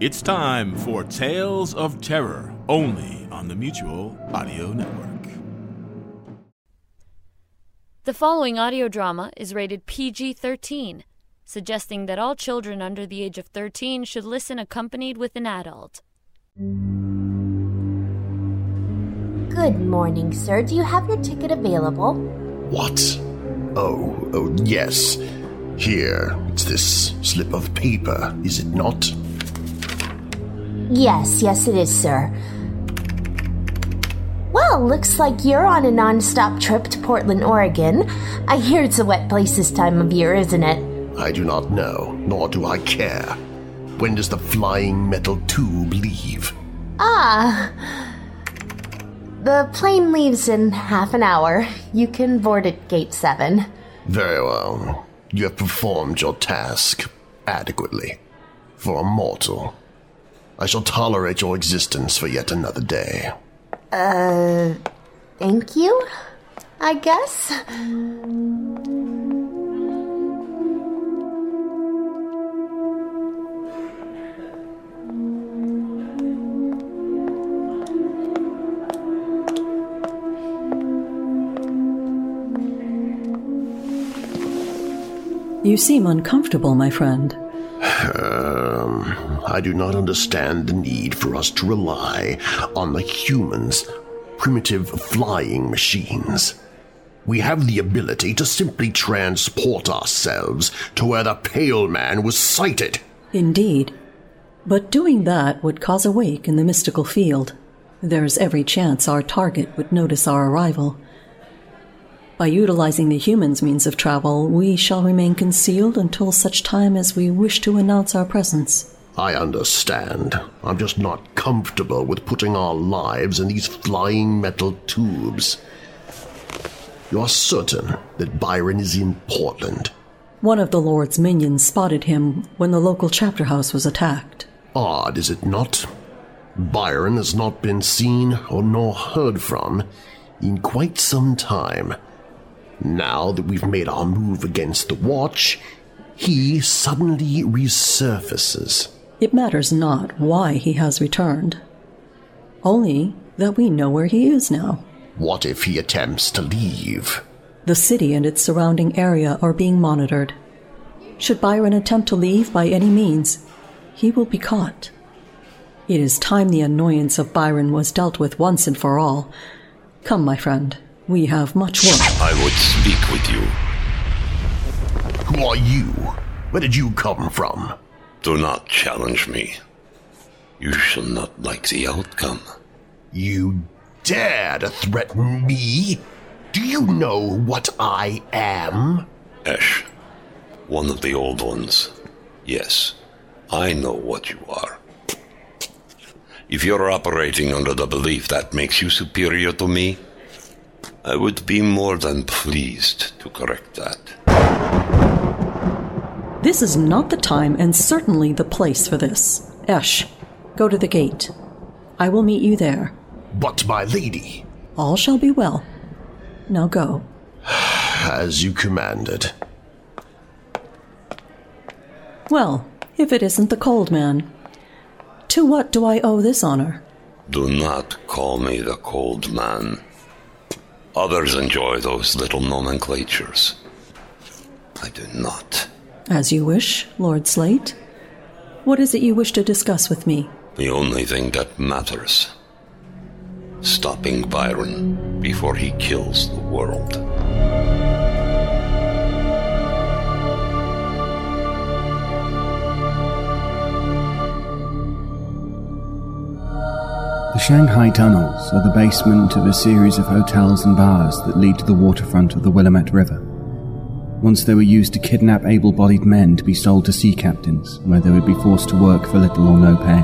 It's time for Tales of Terror, only on the Mutual Audio Network. The following audio drama is rated PG 13, suggesting that all children under the age of 13 should listen accompanied with an adult. Good morning, sir. Do you have your ticket available? What? Oh, oh, yes. Here, it's this slip of paper, is it not? Yes, yes, it is, sir. Well, looks like you're on a non-stop trip to Portland, Oregon. I hear it's a wet place this time of year, isn't it? I do not know, nor do I care. When does the flying metal tube leave? Ah. The plane leaves in half an hour. You can board at gate 7. Very well. You have performed your task adequately. For a mortal. I shall tolerate your existence for yet another day. Uh, thank you? I guess? You seem uncomfortable, my friend. I do not understand the need for us to rely on the humans' primitive flying machines. We have the ability to simply transport ourselves to where the Pale Man was sighted. Indeed. But doing that would cause a wake in the mystical field. There's every chance our target would notice our arrival. By utilizing the humans' means of travel, we shall remain concealed until such time as we wish to announce our presence. I understand. I'm just not comfortable with putting our lives in these flying metal tubes. You're certain that Byron is in Portland? One of the Lord's minions spotted him when the local chapter house was attacked. Odd, is it not? Byron has not been seen or nor heard from in quite some time. Now that we've made our move against the watch, he suddenly resurfaces. It matters not why he has returned, only that we know where he is now. What if he attempts to leave? The city and its surrounding area are being monitored. Should Byron attempt to leave by any means, he will be caught. It is time the annoyance of Byron was dealt with once and for all. Come, my friend, we have much work. I would speak with you. Who are you? Where did you come from? Do not challenge me. You shall not like the outcome. You dare to threaten me? Do you know what I am? Esh, one of the old ones. Yes, I know what you are. If you're operating under the belief that makes you superior to me, I would be more than pleased to correct that. This is not the time and certainly the place for this. Esh, go to the gate. I will meet you there. But, my lady. All shall be well. Now go. As you commanded. Well, if it isn't the cold man. To what do I owe this honor? Do not call me the cold man. Others enjoy those little nomenclatures. I do not. As you wish, Lord Slate. What is it you wish to discuss with me? The only thing that matters. Stopping Byron before he kills the world. The Shanghai tunnels are the basement of a series of hotels and bars that lead to the waterfront of the Willamette River. Once they were used to kidnap able bodied men to be sold to sea captains, where they would be forced to work for little or no pay.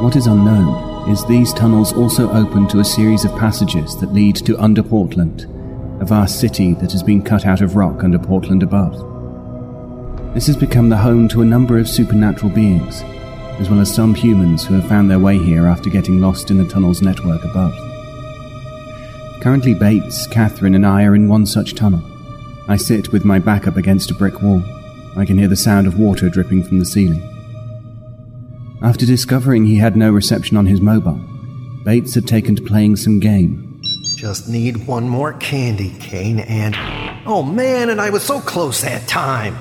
What is unknown is these tunnels also open to a series of passages that lead to Under Portland, a vast city that has been cut out of rock under Portland above. This has become the home to a number of supernatural beings, as well as some humans who have found their way here after getting lost in the tunnel's network above. Currently, Bates, Catherine, and I are in one such tunnel. I sit with my back up against a brick wall. I can hear the sound of water dripping from the ceiling. After discovering he had no reception on his mobile, Bates had taken to playing some game. Just need one more candy cane and. Oh man, and I was so close that time!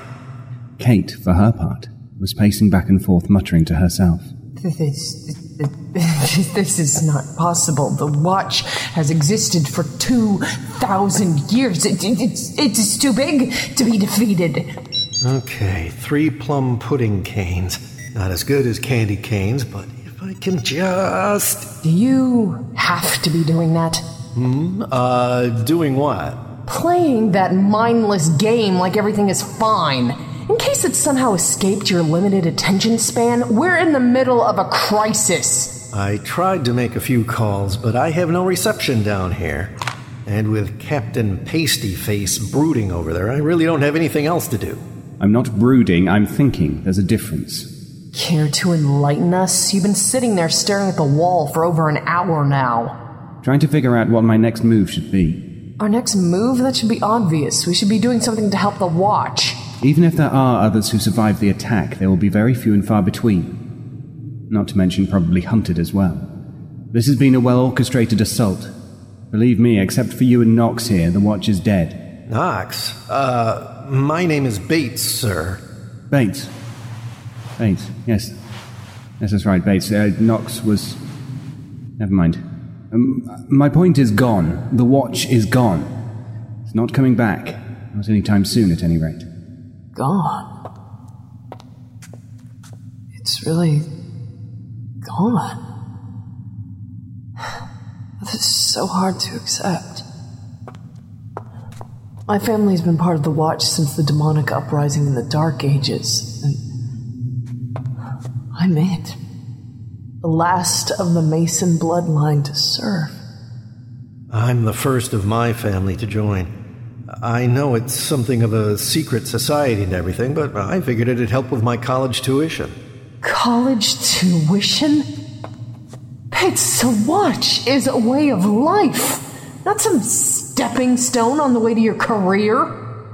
Kate, for her part, was pacing back and forth, muttering to herself. This, this is not possible. The watch has existed for 2,000 years. It, it, it's, it's too big to be defeated. Okay, three plum pudding canes. Not as good as candy canes, but if I can just. Do you have to be doing that? Hmm? Uh, doing what? Playing that mindless game like everything is fine. In case it somehow escaped your limited attention span, we're in the middle of a crisis. I tried to make a few calls, but I have no reception down here. And with Captain Pastyface brooding over there, I really don't have anything else to do. I'm not brooding, I'm thinking. There's a difference. Care to enlighten us? You've been sitting there staring at the wall for over an hour now. Trying to figure out what my next move should be. Our next move? That should be obvious. We should be doing something to help the watch. Even if there are others who survive the attack, there will be very few and far between. Not to mention probably hunted as well. This has been a well orchestrated assault. Believe me, except for you and Knox here, the watch is dead. Knox? Uh, my name is Bates, sir. Bates. Bates, yes. Yes, that's right, Bates. Uh, Knox was. Never mind. Um, my point is gone. The watch is gone. It's not coming back. Not anytime soon, at any rate. Gone. It's really. gone. This is so hard to accept. My family's been part of the Watch since the demonic uprising in the Dark Ages, and I'm it. The last of the Mason bloodline to serve. I'm the first of my family to join. I know it's something of a secret society and everything, but I figured it'd help with my college tuition. College tuition? It's a watch is a way of life, not some stepping stone on the way to your career.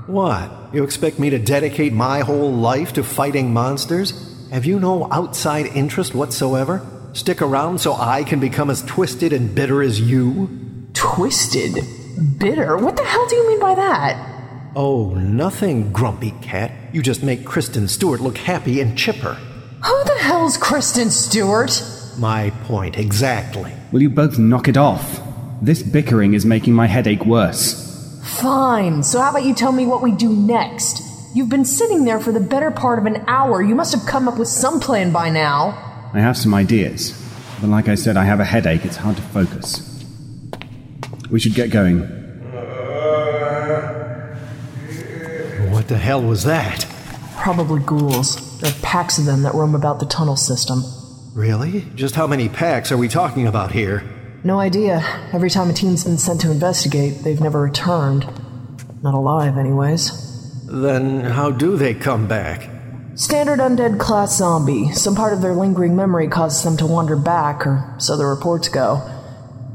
What? You expect me to dedicate my whole life to fighting monsters? Have you no outside interest whatsoever? Stick around so I can become as twisted and bitter as you? Twisted? Bitter? What the hell do you mean by that? Oh, nothing, grumpy cat. You just make Kristen Stewart look happy and chipper. Who the hell's Kristen Stewart? My point, exactly. Will you both knock it off? This bickering is making my headache worse. Fine, so how about you tell me what we do next? You've been sitting there for the better part of an hour. You must have come up with some plan by now. I have some ideas, but like I said, I have a headache. It's hard to focus. We should get going. What the hell was that? Probably ghouls. There are packs of them that roam about the tunnel system. Really? Just how many packs are we talking about here? No idea. Every time a team's been sent to investigate, they've never returned. Not alive, anyways. Then how do they come back? Standard undead class zombie. Some part of their lingering memory causes them to wander back, or so the reports go.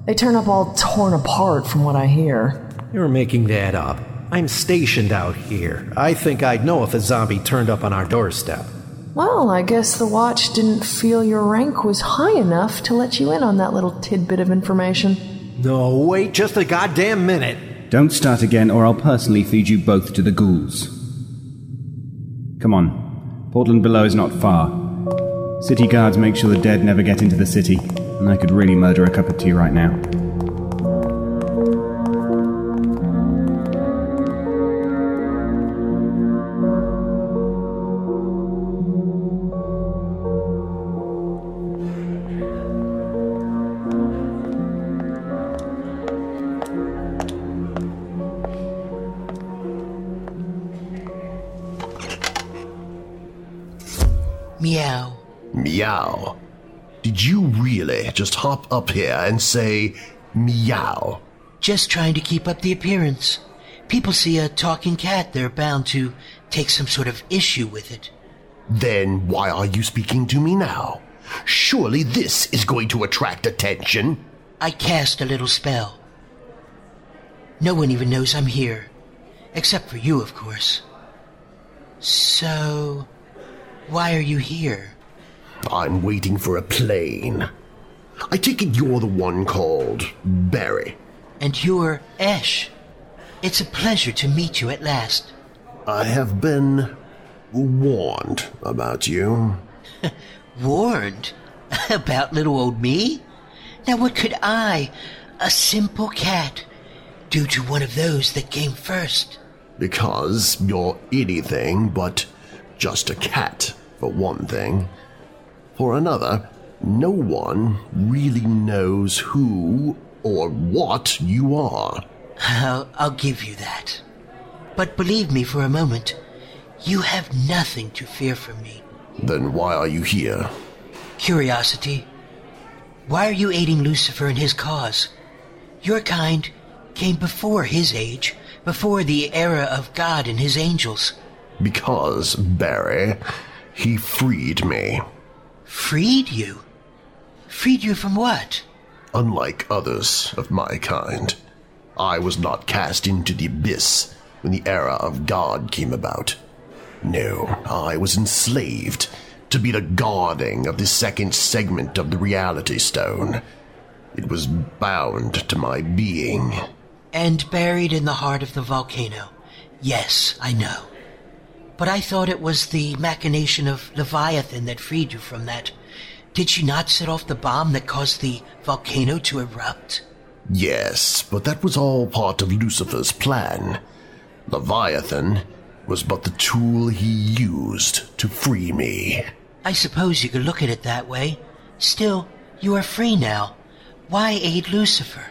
They turn up all torn apart, from what I hear. You're making that up. I'm stationed out here. I think I'd know if a zombie turned up on our doorstep. Well, I guess the watch didn't feel your rank was high enough to let you in on that little tidbit of information. No, wait just a goddamn minute. Don't start again, or I'll personally feed you both to the ghouls. Come on. Portland below is not far. City guards make sure the dead never get into the city, and I could really murder a cup of tea right now. Just hop up here and say meow? Just trying to keep up the appearance. People see a talking cat, they're bound to take some sort of issue with it. Then why are you speaking to me now? Surely this is going to attract attention. I cast a little spell. No one even knows I'm here. Except for you, of course. So, why are you here? I'm waiting for a plane. I take it you're the one called Barry. And you're Esh. It's a pleasure to meet you at last. I have been warned about you. Warned? about little old me? Now, what could I, a simple cat, do to one of those that came first? Because you're anything but just a cat, for one thing. For another, no one really knows who or what you are. I'll, I'll give you that. But believe me for a moment, you have nothing to fear from me. Then why are you here? Curiosity. Why are you aiding Lucifer in his cause? Your kind came before his age, before the era of God and his angels. Because, Barry, he freed me. Freed you? Freed you from what? Unlike others of my kind, I was not cast into the abyss when the era of God came about. No, I was enslaved to be the guarding of the second segment of the reality stone. It was bound to my being. And buried in the heart of the volcano. Yes, I know. But I thought it was the machination of Leviathan that freed you from that. Did she not set off the bomb that caused the volcano to erupt? Yes, but that was all part of Lucifer's plan. Leviathan was but the tool he used to free me. I suppose you could look at it that way. Still, you are free now. Why aid Lucifer?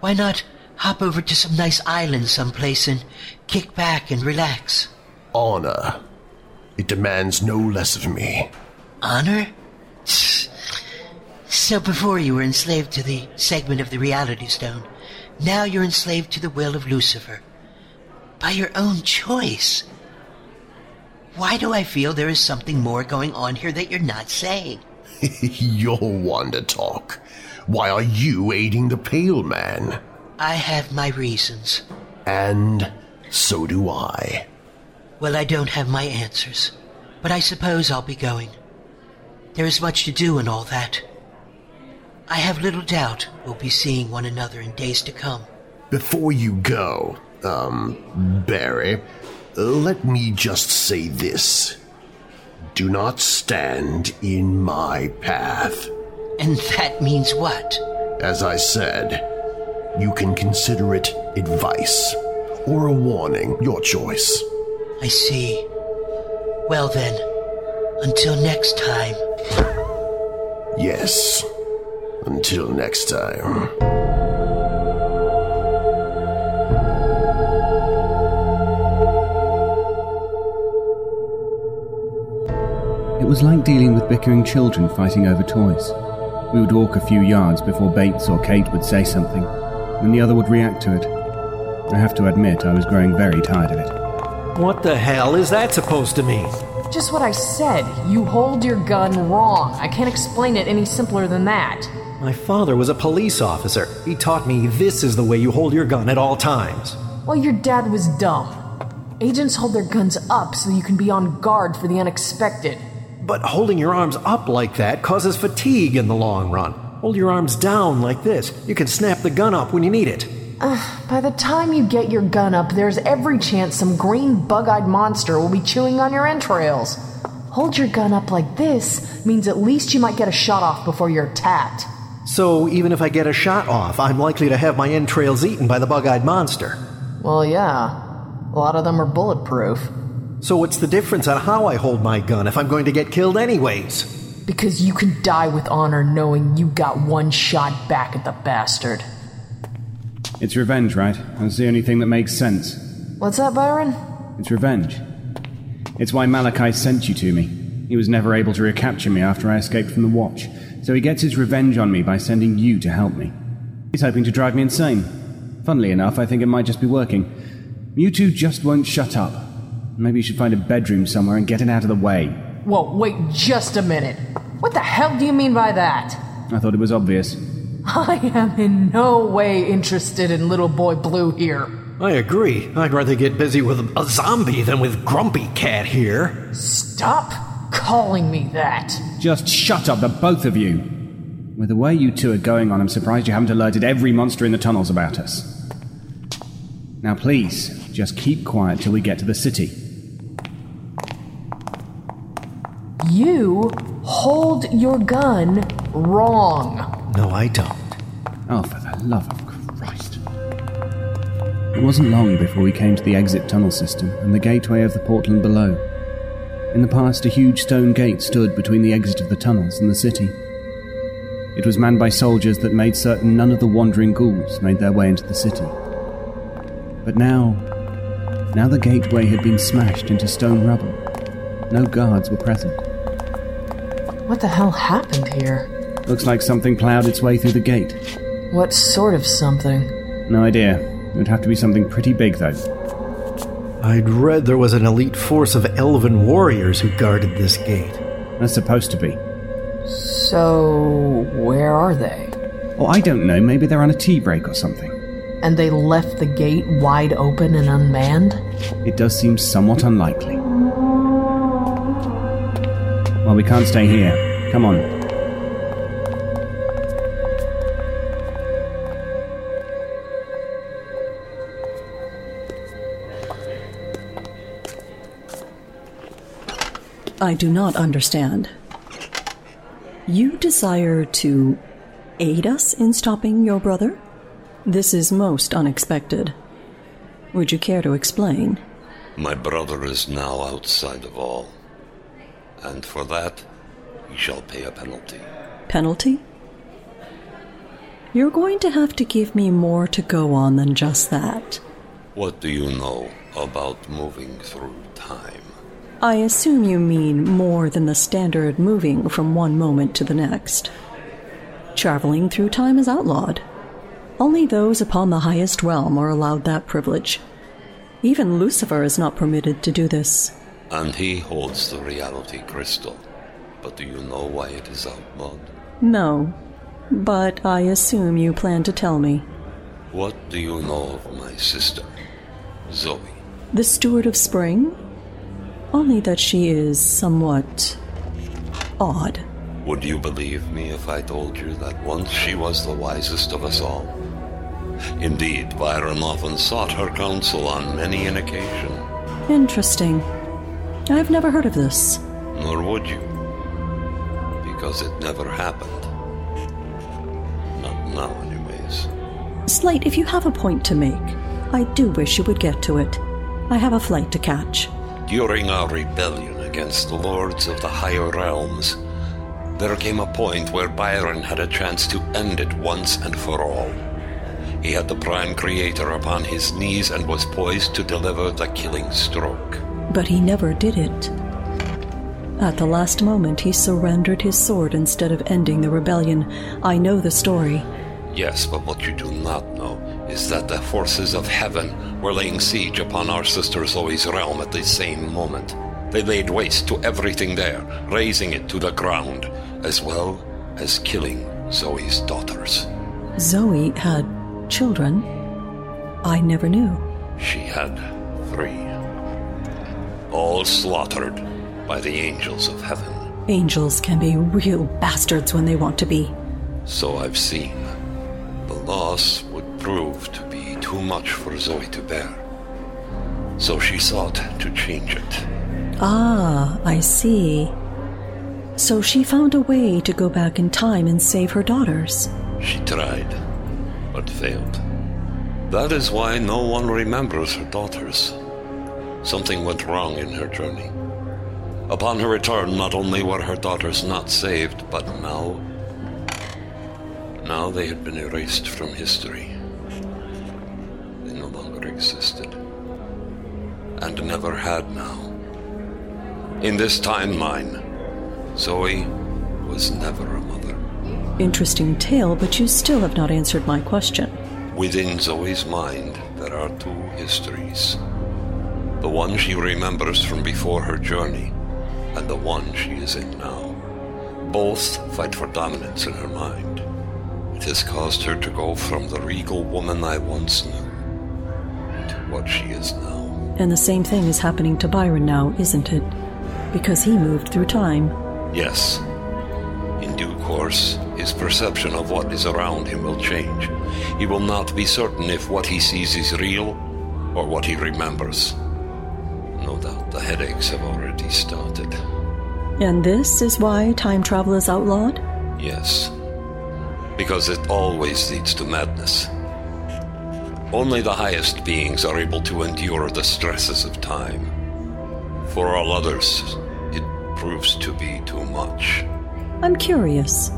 Why not hop over to some nice island someplace and kick back and relax? Honor. It demands no less of me. Honor? So before you were enslaved to the segment of the reality stone, now you're enslaved to the will of Lucifer. By your own choice. Why do I feel there is something more going on here that you're not saying? you're one to talk. Why are you aiding the Pale Man? I have my reasons. And so do I. Well, I don't have my answers, but I suppose I'll be going. There is much to do and all that. I have little doubt we'll be seeing one another in days to come. Before you go, um, Barry, let me just say this. Do not stand in my path. And that means what? As I said, you can consider it advice or a warning, your choice. I see. Well then, until next time. Yes, until next time. It was like dealing with bickering children fighting over toys. We would walk a few yards before Bates or Kate would say something, and the other would react to it. I have to admit, I was growing very tired of it. What the hell is that supposed to mean? Just what I said. You hold your gun wrong. I can't explain it any simpler than that. My father was a police officer. He taught me this is the way you hold your gun at all times. Well, your dad was dumb. Agents hold their guns up so you can be on guard for the unexpected. But holding your arms up like that causes fatigue in the long run. Hold your arms down like this. You can snap the gun up when you need it. Uh, by the time you get your gun up, there's every chance some green bug eyed monster will be chewing on your entrails. Hold your gun up like this means at least you might get a shot off before you're attacked. So even if I get a shot off, I'm likely to have my entrails eaten by the bug eyed monster. Well, yeah. A lot of them are bulletproof. So what's the difference on how I hold my gun if I'm going to get killed anyways? Because you can die with honor knowing you got one shot back at the bastard. It's revenge, right? That's the only thing that makes sense. What's that, Byron? It's revenge. It's why Malachi sent you to me. He was never able to recapture me after I escaped from the Watch. So he gets his revenge on me by sending you to help me. He's hoping to drive me insane. Funnily enough, I think it might just be working. You two just won't shut up. Maybe you should find a bedroom somewhere and get it out of the way. Whoa, wait just a minute. What the hell do you mean by that? I thought it was obvious. I am in no way interested in little boy Blue here. I agree. I'd rather get busy with a zombie than with Grumpy Cat here. Stop calling me that. Just shut up, the both of you. With the way you two are going on, I'm surprised you haven't alerted every monster in the tunnels about us. Now, please, just keep quiet till we get to the city. You hold your gun wrong. No, I don't. Oh, for the love of Christ. It wasn't long before we came to the exit tunnel system and the gateway of the Portland below. In the past, a huge stone gate stood between the exit of the tunnels and the city. It was manned by soldiers that made certain none of the wandering ghouls made their way into the city. But now, now the gateway had been smashed into stone rubble. No guards were present. What the hell happened here? Looks like something plowed its way through the gate. What sort of something? No idea. It would have to be something pretty big, though. I'd read there was an elite force of elven warriors who guarded this gate. That's supposed to be. So, where are they? Oh, I don't know. Maybe they're on a tea break or something. And they left the gate wide open and unmanned? It does seem somewhat unlikely. Well, we can't stay here. Come on. I do not understand. You desire to aid us in stopping your brother? This is most unexpected. Would you care to explain? My brother is now outside of all. And for that, he shall pay a penalty. Penalty? You're going to have to give me more to go on than just that. What do you know about moving through time? I assume you mean more than the standard moving from one moment to the next. Traveling through time is outlawed. Only those upon the highest realm are allowed that privilege. Even Lucifer is not permitted to do this. And he holds the reality crystal. But do you know why it is outlawed? No, but I assume you plan to tell me. What do you know of my sister, Zoe? The Steward of Spring? Only that she is somewhat odd. Would you believe me if I told you that once she was the wisest of us all? Indeed, Byron often sought her counsel on many an occasion. Interesting. I've never heard of this. Nor would you. Because it never happened. Not now, anyways. Slight, if you have a point to make, I do wish you would get to it. I have a flight to catch. During our rebellion against the lords of the higher realms, there came a point where Byron had a chance to end it once and for all. He had the Prime Creator upon his knees and was poised to deliver the killing stroke. But he never did it. At the last moment, he surrendered his sword instead of ending the rebellion. I know the story. Yes, but what you do not know is that the forces of heaven were laying siege upon our sister Zoe's realm at the same moment. They laid waste to everything there, razing it to the ground, as well as killing Zoe's daughters. Zoe had children? I never knew. She had three. All slaughtered by the angels of heaven. Angels can be real bastards when they want to be. So I've seen. The loss would prove to be too much for Zoe to bear. So she sought to change it. Ah, I see. So she found a way to go back in time and save her daughters. She tried, but failed. That is why no one remembers her daughters. Something went wrong in her journey. Upon her return, not only were her daughters not saved, but now. Now they had been erased from history. They no longer existed. And never had now. In this timeline, Zoe was never a mother. Interesting tale, but you still have not answered my question. Within Zoe's mind, there are two histories. The one she remembers from before her journey, and the one she is in now. Both fight for dominance in her mind. It has caused her to go from the regal woman I once knew what she is now. And the same thing is happening to Byron now, isn't it? Because he moved through time. Yes. In due course, his perception of what is around him will change. He will not be certain if what he sees is real or what he remembers. No doubt the headaches have already started. And this is why time travel is outlawed? Yes. Because it always leads to madness. Only the highest beings are able to endure the stresses of time. For all others, it proves to be too much. I'm curious.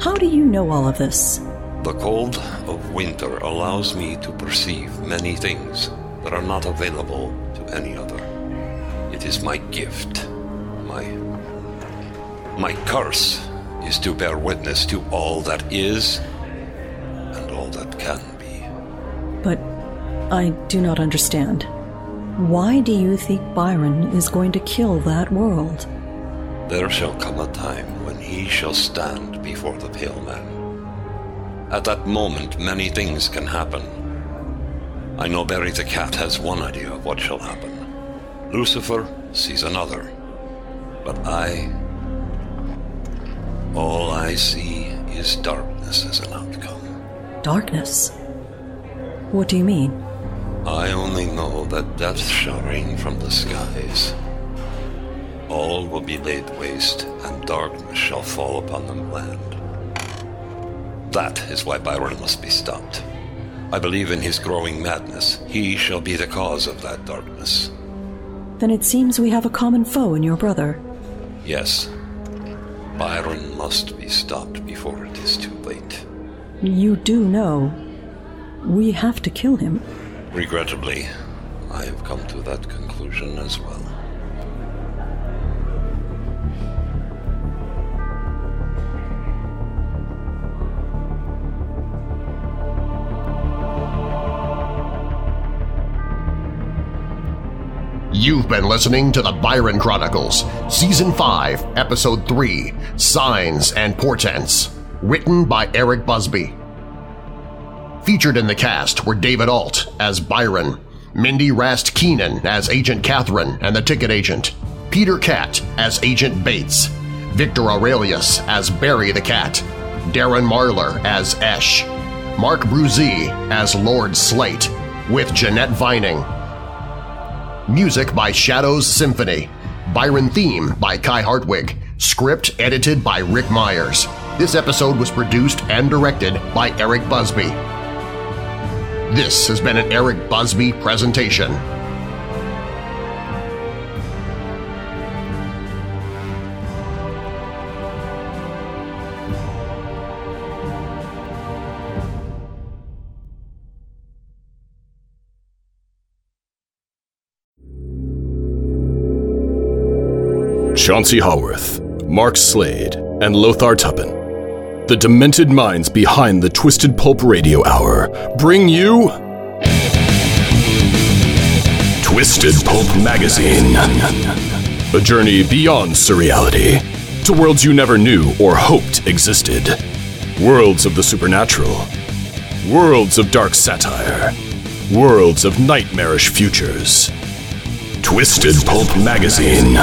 How do you know all of this? The cold of winter allows me to perceive many things that are not available to any other. It is my gift. My. My curse is to bear witness to all that is and all that can I do not understand. Why do you think Byron is going to kill that world? There shall come a time when he shall stand before the Pale Man. At that moment, many things can happen. I know Barry the Cat has one idea of what shall happen. Lucifer sees another. But I. All I see is darkness as an outcome. Darkness? What do you mean? I only know that death shall rain from the skies. All will be laid waste, and darkness shall fall upon the land. That is why Byron must be stopped. I believe in his growing madness. He shall be the cause of that darkness. Then it seems we have a common foe in your brother. Yes. Byron must be stopped before it is too late. You do know. We have to kill him. Regrettably, I have come to that conclusion as well. You've been listening to the Byron Chronicles, Season 5, Episode 3, Signs and Portents, written by Eric Busby. Featured in the cast were David Alt as Byron, Mindy Rast Keenan as Agent Catherine and the Ticket Agent, Peter Cat as Agent Bates, Victor Aurelius as Barry the Cat, Darren Marlar as Esh, Mark Bruzy as Lord Slate, with Jeanette Vining, Music by Shadows Symphony. Byron theme by Kai Hartwig. Script edited by Rick Myers. This episode was produced and directed by Eric Busby. This has been an Eric Busby presentation. Chauncey Haworth, Mark Slade, and Lothar Tuppen, the demented minds behind the Twisted Pulp Radio Hour, bring you Twisted Pulp Magazine. A journey beyond surreality to worlds you never knew or hoped existed. Worlds of the supernatural. Worlds of dark satire. Worlds of nightmarish futures. Twisted Pulp Magazine.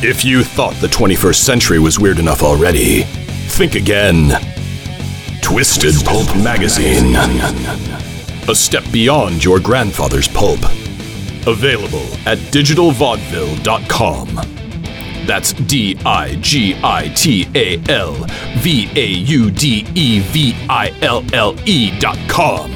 If you thought the 21st century was weird enough already, think again. Twisted Pulp Magazine. A step beyond your grandfather's pulp. Available at digitalvaudeville.com. That's D I G I T A L V A U D E V I L L E dot com.